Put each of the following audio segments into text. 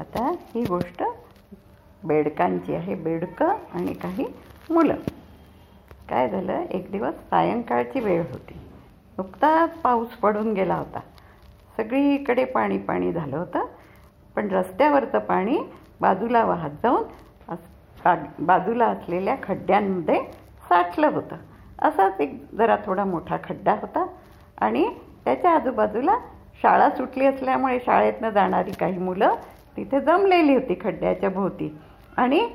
आता ही गोष्ट बेडकांची आहे. बेडकं आणि काही मुलं. काय झालं? एक दिवस सायंकाळची वेळ होती. नुकताच पाऊस पडून गेला होता. सगळीकडे पाणी पाणी झालं होतं. पण रस्त्यावरचं पाणी बाजूला वाहत जाऊन बाजूला असलेल्या खड्ड्यांमध्ये साठलं होतं. असाच एक जरा थोडा मोठा खड्डा होता. आणि त्याच्या आजूबाजूला शाळा सुटली असल्यामुळे शाळेतनं जाणारी काही मुलं तिथे जमलेली होती खड्ड्याच्या भोवती. आणि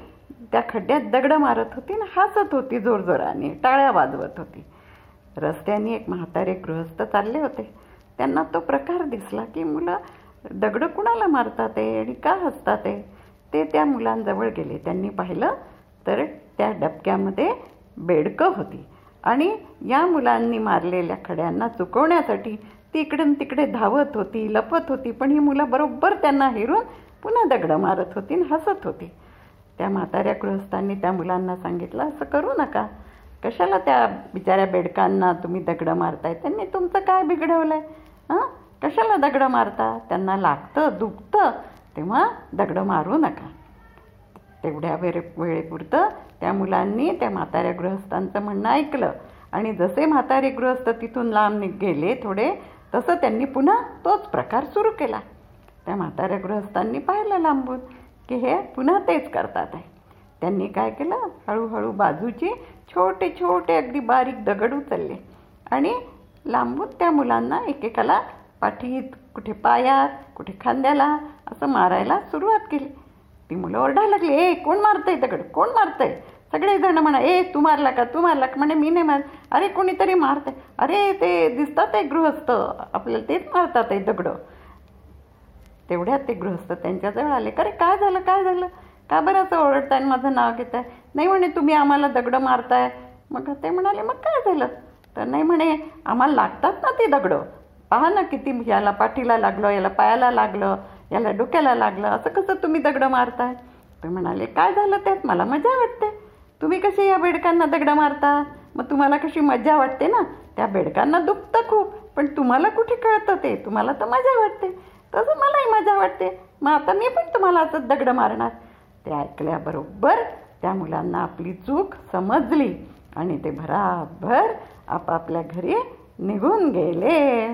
त्या खड्ड्यात दगडं मारत होती आणि हसत होती जोरजोराने टाळ्या वाजवत होती. रस्त्याने एक म्हातारे गृहस्थ चालले होते. त्यांना तो प्रकार दिसला की मुलं दगडं कुणाला मारतात आहे आणि का हसतात आहे ते त्या मुलांजवळ गेले. त्यांनी पाहिलं तर त्या डबक्यामध्ये बेडकं होती आणि या मुलांनी मारलेल्या खड्यांना चुकवण्यासाठी ती इकडून तिकडे धावत होती लपत होती. पण ही मुलं बरोबर त्यांना हेरून पुन्हा दगडं मारत होती आणि हसत होती. त्या म्हाताऱ्या गृहस्थांनी त्या मुलांना सांगितलं असं करू नका. कशाला त्या बिचाऱ्या बेडकांना तुम्ही दगडं मारताय? त्यांनी तुमचं काय बिघडवलंय? हां? कशाला दगडं मारता? त्यांना लागतं दुखतं. तेव्हा दगडं मारू नका. तेवढ्या वेळे वेळेपुरतं त्या मुलांनी त्या म्हाताऱ्या गृहस्थांचं म्हणणं ऐकलं. आणि जसे म्हातारे गृहस्थ तिथून लांब गेले थोडे तसं त्यांनी पुन्हा तोच प्रकार सुरू केला. त्या म्हाताऱ्या गृहस्थांनी पाहिलं लांबून की हे पुन्हा तेच करतात आहे. त्यांनी काय केलं? हळूहळू बाजूची छोटे छोटे अगदी बारीक दगड उचलले आणि लांबून त्या मुलांना एकेकाला पाठीत कुठे पायात कुठे खांद्याला असं मारायला सुरुवात केली. ती मुलं ओरडायला लागली ए कोण मारतंय दगड? कोण मारतंय? सगळे जण म्हणा ए तू मारला का? तू मारला का? म्हणे मी नाही मार अरे कोणीतरी मारतंय. अरे ते दिसतात आहे गृहस्थ आपल्याला तेच मारतात आहे दगडं. तेवढ्यात ते गृहस्थ त्यांच्याजवळ आले. अरे काय झालं? काय झालं? का बरं असं ओरडताय आणि माझं नाव घेताय? नाही म्हणे तुम्ही आम्हाला दगडं मारताय. मग ते म्हणाले मग काय झालं? तर नाही म्हणे आम्हाला लागतात ना ते दगडं. पहा ना किती याला पाठीला लागलं याला पायाला लागलं याला डोक्याला लागलं. असं कसं तुम्ही दगडं मारताय? ते म्हणाले काय झालं त्यात? मला मजा वाटते. तुम्ही कसे या बेडकांना दगडं मारता? मग तुम्हाला कशी मजा वाटते ना? त्या बेडकांना दुखतं खूप पण तुम्हाला कुठे कळतं ते? तुम्हाला तर मजा वाटते. तसं मलाही मजा वाटते. मग आता मी पण तुम्हाला असं दगडं मारणार. ते ऐकल्याबरोबर त्या मुलांना आपली चूक समजली आणि ते भराभर आपापल्या घरी निघून गेले.